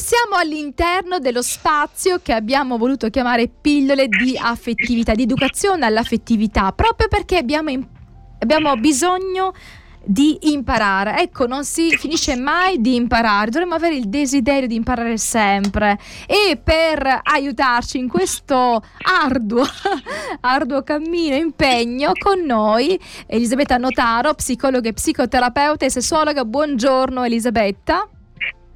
siamo all'interno dello spazio che abbiamo voluto chiamare pillole di affettività, di educazione all'affettività, proprio perché abbiamo, abbiamo bisogno di imparare. Ecco, non si finisce mai di imparare, dovremmo avere il desiderio di imparare sempre. E per aiutarci in questo arduo, arduo cammino, impegno con noi, Elisabetta Notaro, psicologa e psicoterapeuta e sessuologa. Buongiorno Elisabetta.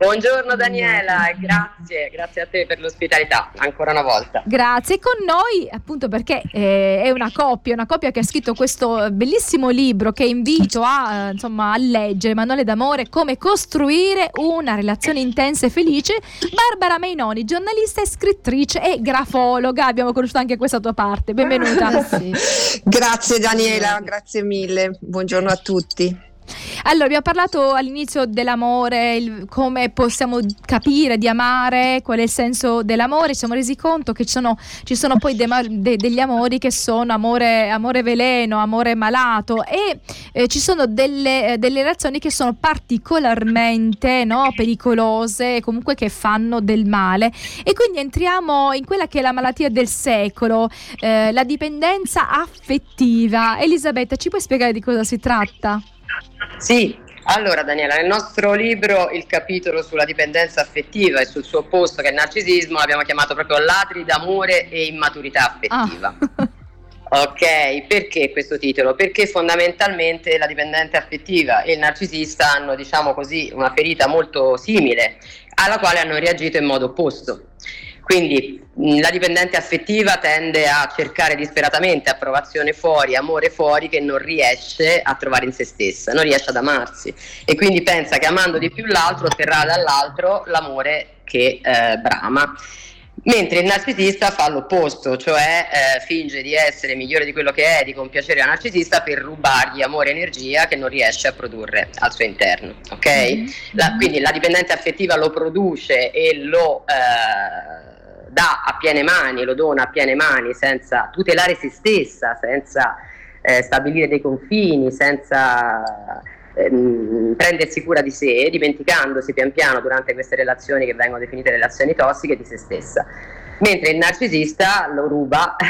Buongiorno Daniela, grazie, grazie a te per l'ospitalità ancora una volta. Grazie con noi appunto perché eh, è una coppia, una coppia che ha scritto questo bellissimo libro che invito a, insomma, a leggere, Manuale d'amore, come costruire una relazione intensa e felice. Barbara Mainoni, giornalista e scrittrice e grafologa, abbiamo conosciuto anche questa tua parte, benvenuta. sì. Grazie Daniela, grazie mille, buongiorno a tutti. Allora, abbiamo parlato all'inizio dell'amore, il, come possiamo capire di amare, qual è il senso dell'amore. Ci siamo resi conto che ci sono, ci sono poi de, de, degli amori che sono amore, amore veleno, amore malato e eh, ci sono delle, eh, delle, relazioni che sono particolarmente no, pericolose, comunque che fanno del male. E quindi entriamo in quella che è la malattia del secolo, eh, la dipendenza affettiva. Elisabetta, ci puoi spiegare di cosa si tratta? Sì, allora Daniela, nel nostro libro il capitolo sulla dipendenza affettiva e sul suo opposto che è il narcisismo l'abbiamo chiamato proprio ladri d'amore e immaturità affettiva. Ah. Ok, perché questo titolo? Perché fondamentalmente la dipendente affettiva e il narcisista hanno, diciamo così, una ferita molto simile alla quale hanno reagito in modo opposto. Quindi la dipendente affettiva tende a cercare disperatamente approvazione fuori, amore fuori che non riesce a trovare in se stessa, non riesce ad amarsi e quindi pensa che amando di più l'altro otterrà dall'altro l'amore che eh, brama. Mentre il narcisista fa l'opposto, cioè eh, finge di essere migliore di quello che è, di compiacere al narcisista per rubargli amore e energia che non riesce a produrre al suo interno. Ok? Mm-hmm. La, quindi la dipendente affettiva lo produce e lo eh, dà a piene mani, lo dona a piene mani senza tutelare se stessa, senza eh, stabilire dei confini, senza ehm, prendersi cura di sé, dimenticandosi pian piano durante queste relazioni che vengono definite relazioni tossiche di se stessa. Mentre il narcisista lo ruba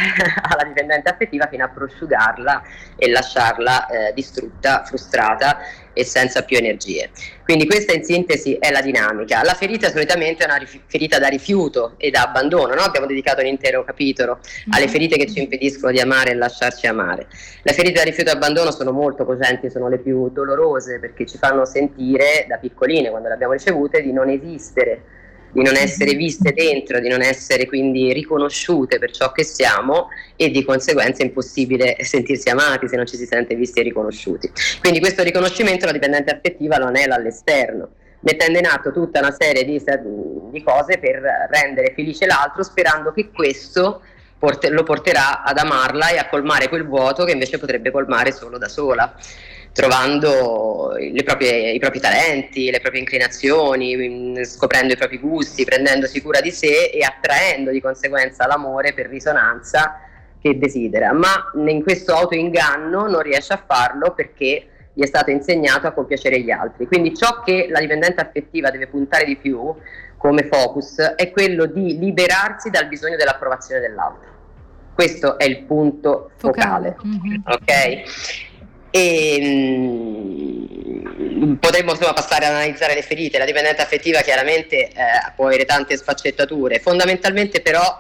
alla dipendente affettiva fino a prosciugarla e lasciarla eh, distrutta, frustrata e senza più energie. Quindi questa in sintesi è la dinamica. La ferita solitamente è una rif- ferita da rifiuto e da abbandono, no? abbiamo dedicato un intero capitolo alle ferite che ci impediscono di amare e lasciarci amare. Le ferite da rifiuto e abbandono sono molto coscienti, sono le più dolorose perché ci fanno sentire da piccoline, quando le abbiamo ricevute, di non esistere di non essere viste dentro, di non essere quindi riconosciute per ciò che siamo e di conseguenza è impossibile sentirsi amati se non ci si sente visti e riconosciuti. Quindi questo riconoscimento la dipendente affettiva lo anela all'esterno mettendo in atto tutta una serie di, di cose per rendere felice l'altro sperando che questo lo porterà ad amarla e a colmare quel vuoto che invece potrebbe colmare solo da sola trovando proprie, i propri talenti, le proprie inclinazioni, mm, scoprendo i propri gusti, prendendosi cura di sé e attraendo di conseguenza l'amore per risonanza che desidera. Ma in questo autoinganno non riesce a farlo perché gli è stato insegnato a compiacere gli altri. Quindi ciò che la dipendente affettiva deve puntare di più come focus è quello di liberarsi dal bisogno dell'approvazione dell'altro. Questo è il punto focale. focale. Mm-hmm. Ok? E mh, mm, potremmo passare ad analizzare le ferite. La dipendenza affettiva chiaramente eh, può avere tante sfaccettature, fondamentalmente però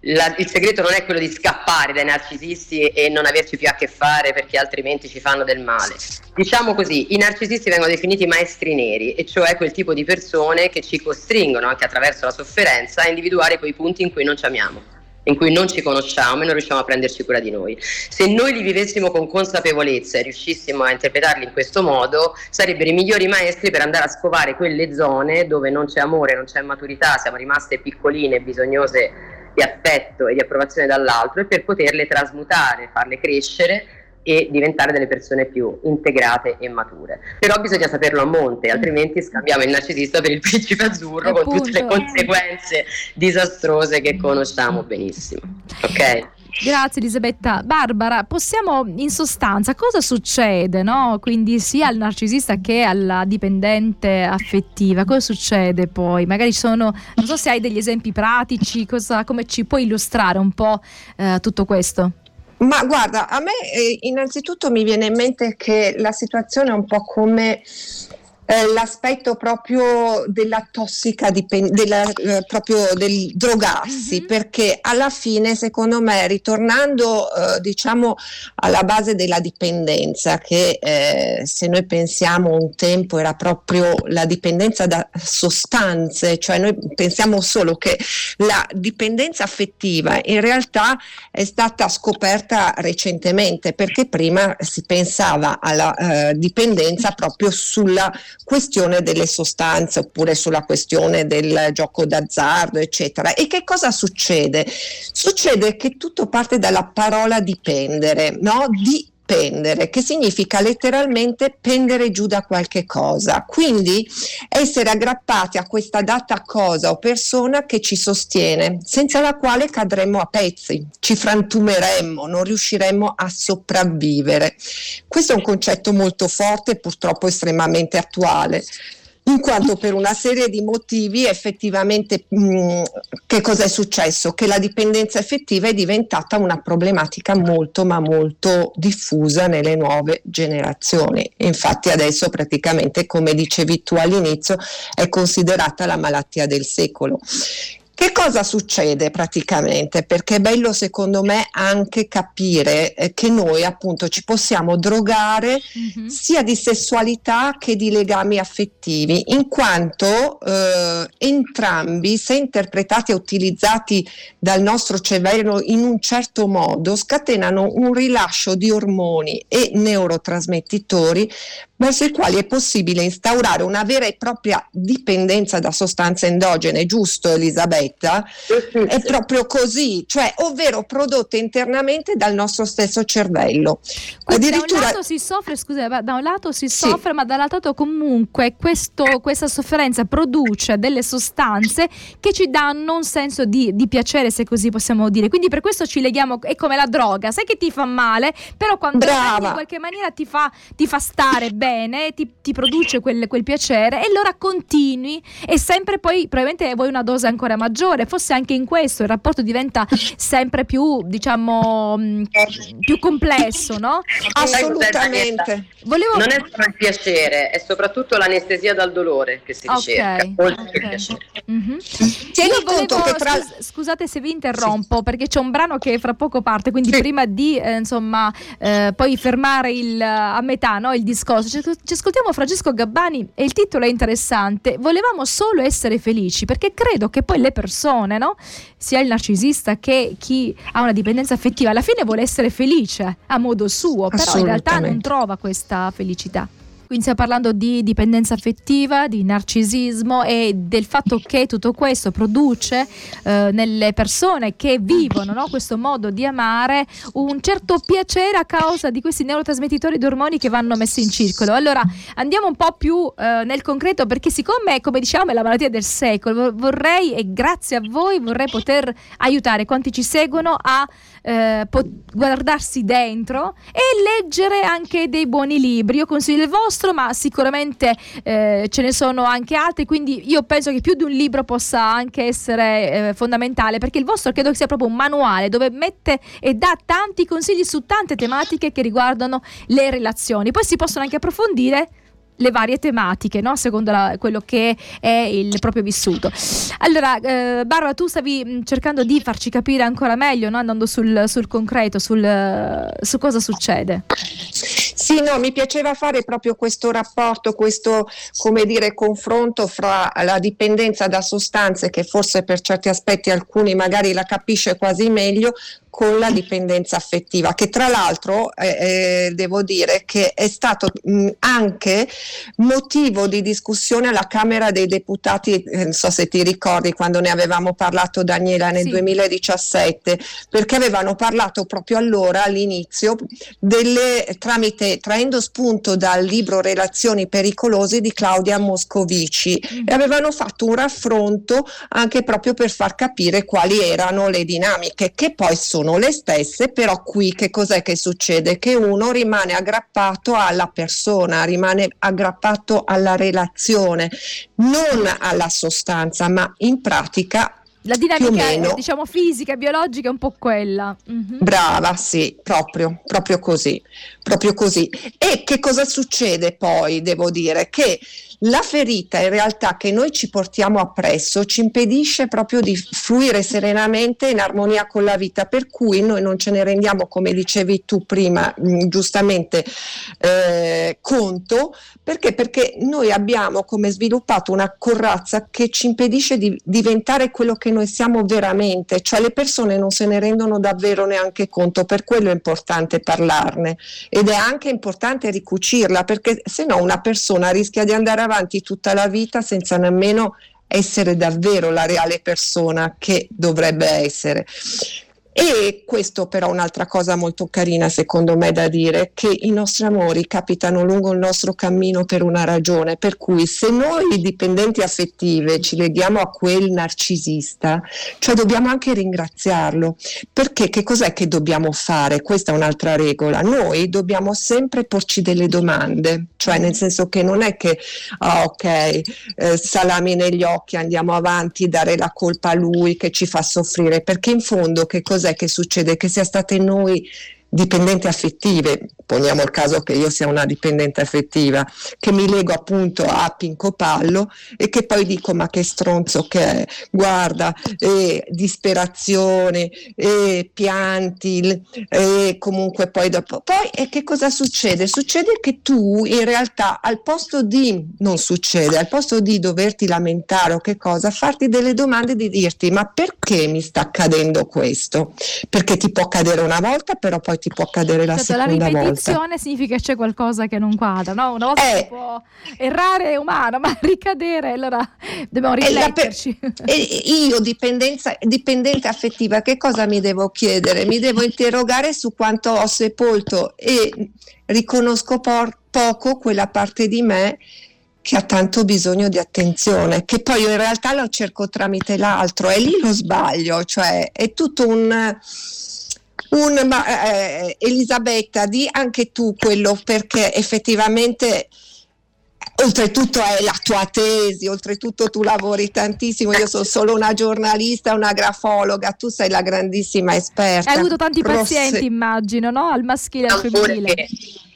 la, il segreto non è quello di scappare dai narcisisti e non averci più a che fare perché altrimenti ci fanno del male. Diciamo così, i narcisisti vengono definiti maestri neri, e cioè quel tipo di persone che ci costringono anche attraverso la sofferenza a individuare quei punti in cui non ci amiamo in cui non ci conosciamo e non riusciamo a prenderci cura di noi. Se noi li vivessimo con consapevolezza e riuscissimo a interpretarli in questo modo, sarebbero i migliori maestri per andare a scovare quelle zone dove non c'è amore, non c'è maturità, siamo rimaste piccoline, bisognose di affetto e di approvazione dall'altro e per poterle trasmutare, farle crescere e diventare delle persone più integrate e mature. Però bisogna saperlo a monte, altrimenti scambiamo il narcisista per il principe azzurro con tutte le conseguenze disastrose che conosciamo benissimo. Ok? Grazie Elisabetta. Barbara, possiamo in sostanza cosa succede, no? Quindi sia al narcisista che alla dipendente affettiva, cosa succede poi? Magari sono, non so se hai degli esempi pratici, cosa, come ci puoi illustrare un po' eh, tutto questo? Ma guarda, a me eh, innanzitutto mi viene in mente che la situazione è un po' come eh, l'aspetto proprio della tossica dipendenza, eh, proprio del drogarsi, mm-hmm. perché alla fine, secondo me, ritornando eh, diciamo alla base della dipendenza, che eh, se noi pensiamo un tempo era proprio la dipendenza da sostanze, cioè noi pensiamo solo che la dipendenza affettiva in realtà è stata scoperta recentemente, perché prima si pensava alla eh, dipendenza proprio sulla questione delle sostanze oppure sulla questione del gioco d'azzardo, eccetera. E che cosa succede? Succede che tutto parte dalla parola dipendere, no? Di pendere, che significa letteralmente pendere giù da qualche cosa. Quindi essere aggrappati a questa data cosa o persona che ci sostiene, senza la quale cadremmo a pezzi, ci frantumeremmo, non riusciremmo a sopravvivere. Questo è un concetto molto forte e purtroppo estremamente attuale in quanto per una serie di motivi effettivamente mh, che cosa è successo? Che la dipendenza effettiva è diventata una problematica molto ma molto diffusa nelle nuove generazioni. Infatti adesso praticamente come dicevi tu all'inizio è considerata la malattia del secolo. Che cosa succede praticamente? Perché è bello secondo me anche capire eh, che noi appunto ci possiamo drogare mm-hmm. sia di sessualità che di legami affettivi, in quanto eh, entrambi, se interpretati e utilizzati dal nostro cervello in un certo modo, scatenano un rilascio di ormoni e neurotrasmettitori verso i quali è possibile instaurare una vera e propria dipendenza da sostanze endogene, giusto Elisabetta? È proprio così, cioè ovvero prodotte internamente dal nostro stesso cervello. Addirittura... Da un lato si soffre, scusa, da un lato si soffre, sì. ma dall'altro lato comunque questo, questa sofferenza produce delle sostanze che ci danno un senso di, di, piacere, se così possiamo dire. Quindi per questo ci leghiamo, è come la droga, sai che ti fa male, però quando in qualche maniera ti fa, ti fa stare bene bene, ti, ti produce quel, quel, piacere e allora continui e sempre poi probabilmente vuoi una dose ancora maggiore, forse anche in questo il rapporto diventa sempre più, diciamo, mm, più complesso, no? Assolutamente. Volevo... Non è solo il piacere, è soprattutto l'anestesia dal dolore che si ricerca, okay. oltre okay. il piacere. Mm-hmm. Tieni conto che tra... Scusate se vi interrompo sì. perché c'è un brano che fra poco parte, quindi sì. prima di eh, insomma eh, poi fermare il, a metà no, il discorso, ci ascoltiamo Francesco Gabbani e il titolo è interessante. Volevamo solo essere felici perché credo che poi le persone, no? sia il narcisista che chi ha una dipendenza affettiva, alla fine vuole essere felice a modo suo, però in realtà non trova questa felicità. Quindi stiamo parlando di dipendenza affettiva, di narcisismo e del fatto che tutto questo produce eh, nelle persone che vivono no, questo modo di amare un certo piacere a causa di questi neurotrasmettitori di ormoni che vanno messi in circolo. Allora andiamo un po' più eh, nel concreto perché siccome, come diciamo, è la malattia del secolo, vorrei e grazie a voi vorrei poter aiutare quanti ci seguono a eh, pot- guardarsi dentro e leggere anche dei buoni libri. Io consiglio il vostro, ma sicuramente eh, ce ne sono anche altri, quindi io penso che più di un libro possa anche essere eh, fondamentale, perché il vostro credo sia proprio un manuale dove mette e dà tanti consigli su tante tematiche che riguardano le relazioni. Poi si possono anche approfondire le varie tematiche, no? secondo la, quello che è il proprio vissuto. Allora, eh, Barbara, tu stavi mm, cercando di farci capire ancora meglio, no? andando sul, sul concreto, sul, su cosa succede. Sì, no, mi piaceva fare proprio questo rapporto, questo, come dire, confronto fra la dipendenza da sostanze, che forse per certi aspetti alcuni magari la capisce quasi meglio, con la dipendenza affettiva, che tra l'altro eh, eh, devo dire che è stato mh, anche motivo di discussione alla Camera dei Deputati, eh, non so se ti ricordi quando ne avevamo parlato Daniela nel sì. 2017, perché avevano parlato proprio allora all'inizio delle tramite traendo spunto dal libro Relazioni pericolose di Claudia Moscovici mm. e avevano fatto un raffronto anche proprio per far capire quali erano le dinamiche che poi sono le stesse, però qui che cos'è che succede? Che uno rimane aggrappato alla persona, rimane aggrappato alla relazione, non alla sostanza, ma in pratica la dinamica diciamo fisica biologica è un po' quella. Mm-hmm. Brava, sì, proprio, proprio così, proprio così. E che cosa succede poi, devo dire? Che la ferita in realtà che noi ci portiamo appresso ci impedisce proprio di fluire serenamente in armonia con la vita, per cui noi non ce ne rendiamo, come dicevi tu prima, mh, giustamente eh, conto, perché? Perché noi abbiamo come sviluppato una corazza che ci impedisce di diventare quello che noi siamo veramente, cioè le persone non se ne rendono davvero neanche conto, per quello è importante parlarne ed è anche importante ricucirla, perché se no una persona rischia di andare avanti tutta la vita senza nemmeno essere davvero la reale persona che dovrebbe essere. E questo però è un'altra cosa molto carina secondo me da dire, che i nostri amori capitano lungo il nostro cammino per una ragione, per cui se noi dipendenti affettive ci leghiamo a quel narcisista, cioè dobbiamo anche ringraziarlo, perché che cos'è che dobbiamo fare? Questa è un'altra regola, noi dobbiamo sempre porci delle domande, cioè nel senso che non è che, ah, ok, eh, salami negli occhi, andiamo avanti, dare la colpa a lui che ci fa soffrire, perché in fondo che cos'è? Cos'è che succede? Che sia state noi dipendenti affettive, poniamo il caso che io sia una dipendente affettiva, che mi lego appunto a Pinco Pallo e che poi dico ma che stronzo che è, guarda, e disperazione, e pianti, e comunque poi dopo. Poi e che cosa succede? Succede che tu in realtà al posto di, non succede, al posto di doverti lamentare o che cosa, farti delle domande di dirti ma perché mi sta accadendo questo? Perché ti può accadere una volta però poi ti può accadere la certo, seconda volta. La ripetizione significa che c'è qualcosa che non quadra, no? Una volta eh, può errare è umano, ma ricadere, allora dobbiamo rifletterci. E io, dipendente affettiva, che cosa mi devo chiedere? Mi devo interrogare su quanto ho sepolto e riconosco por- poco quella parte di me che ha tanto bisogno di attenzione, che poi io in realtà lo cerco tramite l'altro, è lì lo sbaglio, cioè è tutto un un, ma, eh, Elisabetta, di anche tu quello perché effettivamente oltretutto è la tua tesi, oltretutto tu lavori tantissimo, io sono solo una giornalista, una grafologa, tu sei la grandissima esperta. Hai avuto tanti Prosse... pazienti immagino, no? Al maschile e al femminile.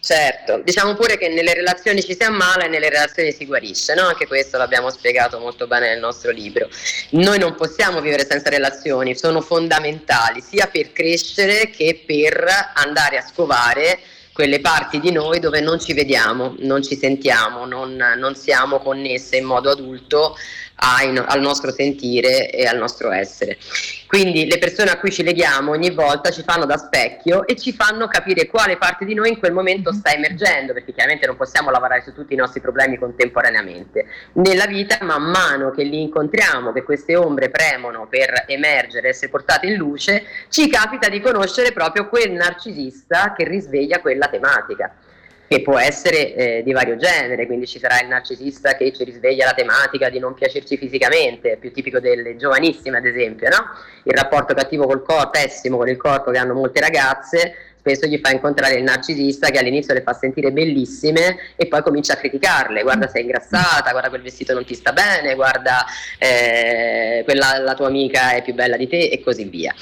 Certo, diciamo pure che nelle relazioni ci si ammala e nelle relazioni si guarisce, no? Anche questo l'abbiamo spiegato molto bene nel nostro libro. Noi non possiamo vivere senza relazioni, sono fondamentali sia per crescere che per andare a scovare quelle parti di noi dove non ci vediamo, non ci sentiamo, non, non siamo connesse in modo adulto ai, al nostro sentire e al nostro essere. Quindi le persone a cui ci leghiamo ogni volta ci fanno da specchio e ci fanno capire quale parte di noi in quel momento sta emergendo, perché chiaramente non possiamo lavorare su tutti i nostri problemi contemporaneamente. Nella vita, man mano che li incontriamo, che queste ombre premono per emergere, essere portate in luce, ci capita di conoscere proprio quel narcisista che risveglia quella tematica che può essere eh, di vario genere, quindi ci sarà il narcisista che ci risveglia la tematica di non piacerci fisicamente, più tipico delle giovanissime ad esempio, no? il rapporto cattivo col corpo, pessimo con il corpo che hanno molte ragazze, spesso gli fa incontrare il narcisista che all'inizio le fa sentire bellissime e poi comincia a criticarle, guarda sei ingrassata, guarda quel vestito non ti sta bene, guarda eh, quella la tua amica è più bella di te e così via.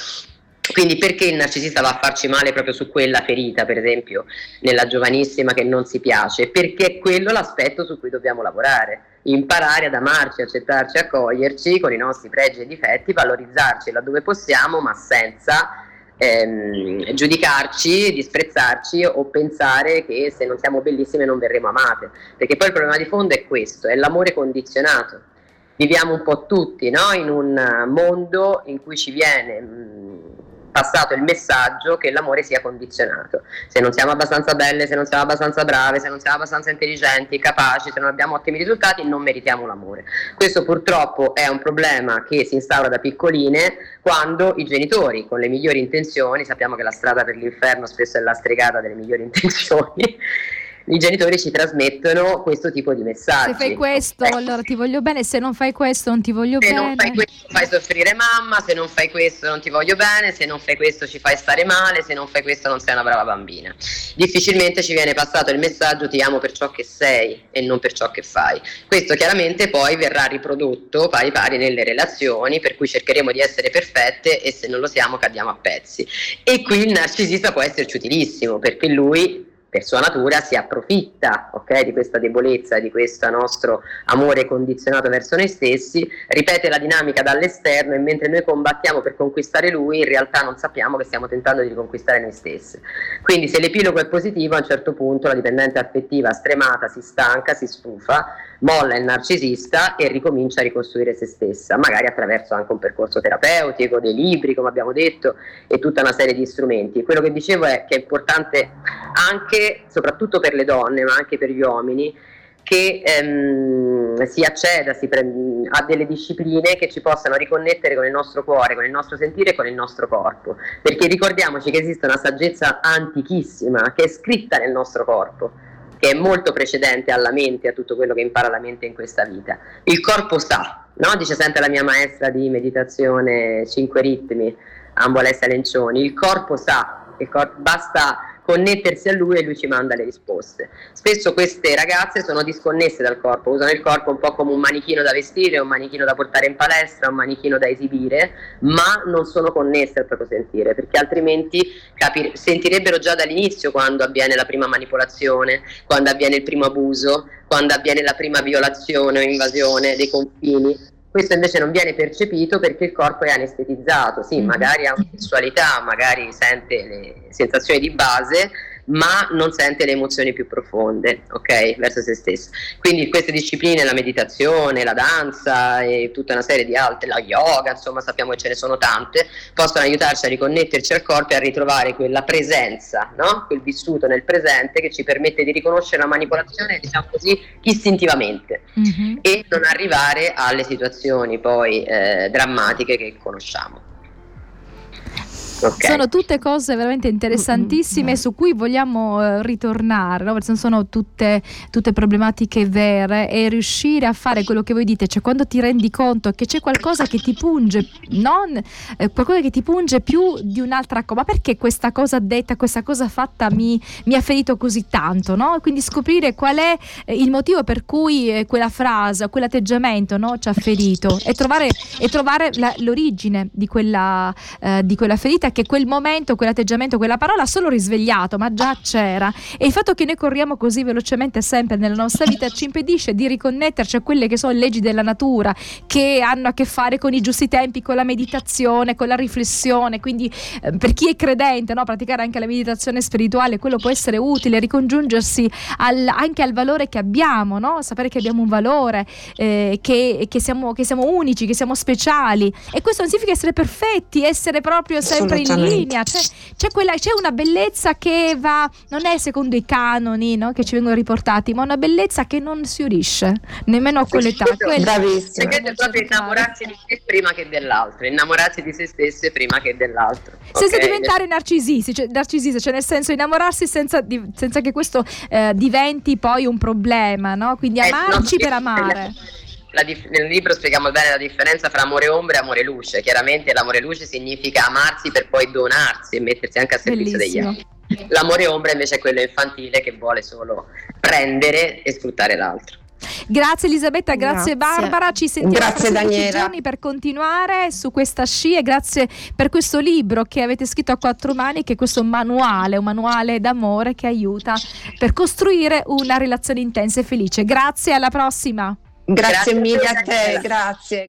Quindi perché il narcisista va a farci male proprio su quella ferita, per esempio, nella giovanissima che non si piace? Perché è quello l'aspetto su cui dobbiamo lavorare, imparare ad amarci, accettarci, accoglierci con i nostri pregi e difetti, valorizzarci laddove possiamo, ma senza ehm, giudicarci, disprezzarci o pensare che se non siamo bellissime non verremo amate. Perché poi il problema di fondo è questo, è l'amore condizionato. Viviamo un po' tutti no? in un mondo in cui ci viene... Mh, passato il messaggio che l'amore sia condizionato. Se non siamo abbastanza belle, se non siamo abbastanza brave, se non siamo abbastanza intelligenti, capaci, se non abbiamo ottimi risultati, non meritiamo l'amore. Questo purtroppo è un problema che si instaura da piccoline quando i genitori, con le migliori intenzioni, sappiamo che la strada per l'inferno spesso è la stregata delle migliori intenzioni, i genitori ci trasmettono questo tipo di messaggi. Se fai questo, ecco. allora ti voglio bene, se non fai questo, non ti voglio se bene. Se non fai questo, fai soffrire mamma, se non fai questo, non ti voglio bene, se non fai questo, ci fai stare male, se non fai questo, non sei una brava bambina. Difficilmente ci viene passato il messaggio ti amo per ciò che sei e non per ciò che fai. Questo chiaramente poi verrà riprodotto pari pari nelle relazioni, per cui cercheremo di essere perfette e se non lo siamo cadiamo a pezzi. E qui il narcisista può esserci utilissimo perché lui per sua natura si approfitta okay, di questa debolezza, di questo nostro amore condizionato verso noi stessi, ripete la dinamica dall'esterno e mentre noi combattiamo per conquistare lui, in realtà non sappiamo che stiamo tentando di riconquistare noi stessi. Quindi se l'epilogo è positivo, a un certo punto la dipendente affettiva stremata si stanca, si stufa, molla il narcisista e ricomincia a ricostruire se stessa, magari attraverso anche un percorso terapeutico, dei libri, come abbiamo detto, e tutta una serie di strumenti. Quello che dicevo è che è importante anche, soprattutto per le donne, ma anche per gli uomini, che ehm, si acceda si pre- a delle discipline che ci possano riconnettere con il nostro cuore, con il nostro sentire e con il nostro corpo. Perché ricordiamoci che esiste una saggezza antichissima che è scritta nel nostro corpo che è molto precedente alla mente, a tutto quello che impara la mente in questa vita. Il corpo sa, no? dice sempre la mia maestra di meditazione, cinque ritmi, Ambolessa Lencioni, il corpo sa, il corpo, basta connettersi a lui e lui ci manda le risposte. Spesso queste ragazze sono disconnesse dal corpo, usano il corpo un po' come un manichino da vestire, un manichino da portare in palestra, un manichino da esibire, ma non sono connesse al proprio sentire, perché altrimenti capir- sentirebbero già dall'inizio quando avviene la prima manipolazione, quando avviene il primo abuso, quando avviene la prima violazione o invasione dei confini questo invece non viene percepito perché il corpo è anestetizzato, sì, mm-hmm. magari ha una sessualità, magari sente le sensazioni di base, ma non sente le emozioni più profonde, ok, verso se stesso. Quindi queste discipline, la meditazione, la danza e tutta una serie di altre, la yoga, insomma sappiamo che ce ne sono tante, possono aiutarci a riconnetterci al corpo e a ritrovare quella presenza, no? quel vissuto nel presente che ci permette di riconoscere la manipolazione, diciamo così, istintivamente mm-hmm. e non arrivare alle situazioni poi eh, drammatiche che conosciamo. Okay. Sono tutte cose veramente interessantissime su cui vogliamo eh, ritornare, no? perché sono tutte, tutte, problematiche vere e riuscire a fare quello che voi dite, cioè quando ti rendi conto che c'è qualcosa che ti punge, non, eh, qualcosa che ti punge più di un'altra cosa, ma perché questa cosa detta, questa cosa fatta mi, mi ha ferito così tanto, no? quindi scoprire qual è eh, il motivo per cui eh, quella frase, quell'atteggiamento no, ci ha ferito e trovare, e trovare la, l'origine di quella, eh, di quella ferita che quel momento, quell'atteggiamento, quella parola ha solo risvegliato, ma già c'era. E il fatto che noi corriamo così velocemente sempre nella nostra vita ci impedisce di riconnetterci a quelle che sono leggi della natura, che hanno a che fare con i giusti tempi, con la meditazione, con la riflessione. Quindi eh, per chi è credente, no, praticare anche la meditazione spirituale, quello può essere utile, ricongiungersi al, anche al valore che abbiamo, no? sapere che abbiamo un valore, eh, che, che, siamo, che siamo unici, che siamo speciali. E questo non significa essere perfetti, essere proprio sempre in linea, c'è, c'è, quella, c'è, una bellezza che va, non è secondo i canoni no, che ci vengono riportati, ma una bellezza che non si unisce nemmeno a quell'età. Bravissima. Perché è proprio innamorarsi di sé prima che dell'altro, innamorarsi di se stesse prima che dell'altro. Senza okay? diventare narcisisti, cioè, narcisista, cioè nel senso innamorarsi senza, senza che questo eh, diventi poi un problema, no? quindi amarci eh, no, per amare dif- nel libro spieghiamo bene la differenza tra amore ombra e amore luce. Chiaramente l'amore luce significa amarsi per poi donarsi e mettersi anche a servizio Bellissimo. degli altri. L'amore ombra invece è quello infantile che vuole solo prendere e sfruttare l'altro. Grazie Elisabetta, grazie, grazie, Barbara, ci sentiamo grazie, tutti giorni per continuare su questa sci e grazie per questo libro che avete scritto a quattro mani, che è questo manuale, un manuale d'amore che aiuta per costruire una relazione intensa e felice. Grazie, alla prossima. Grazie, grazie mille a te, grazie.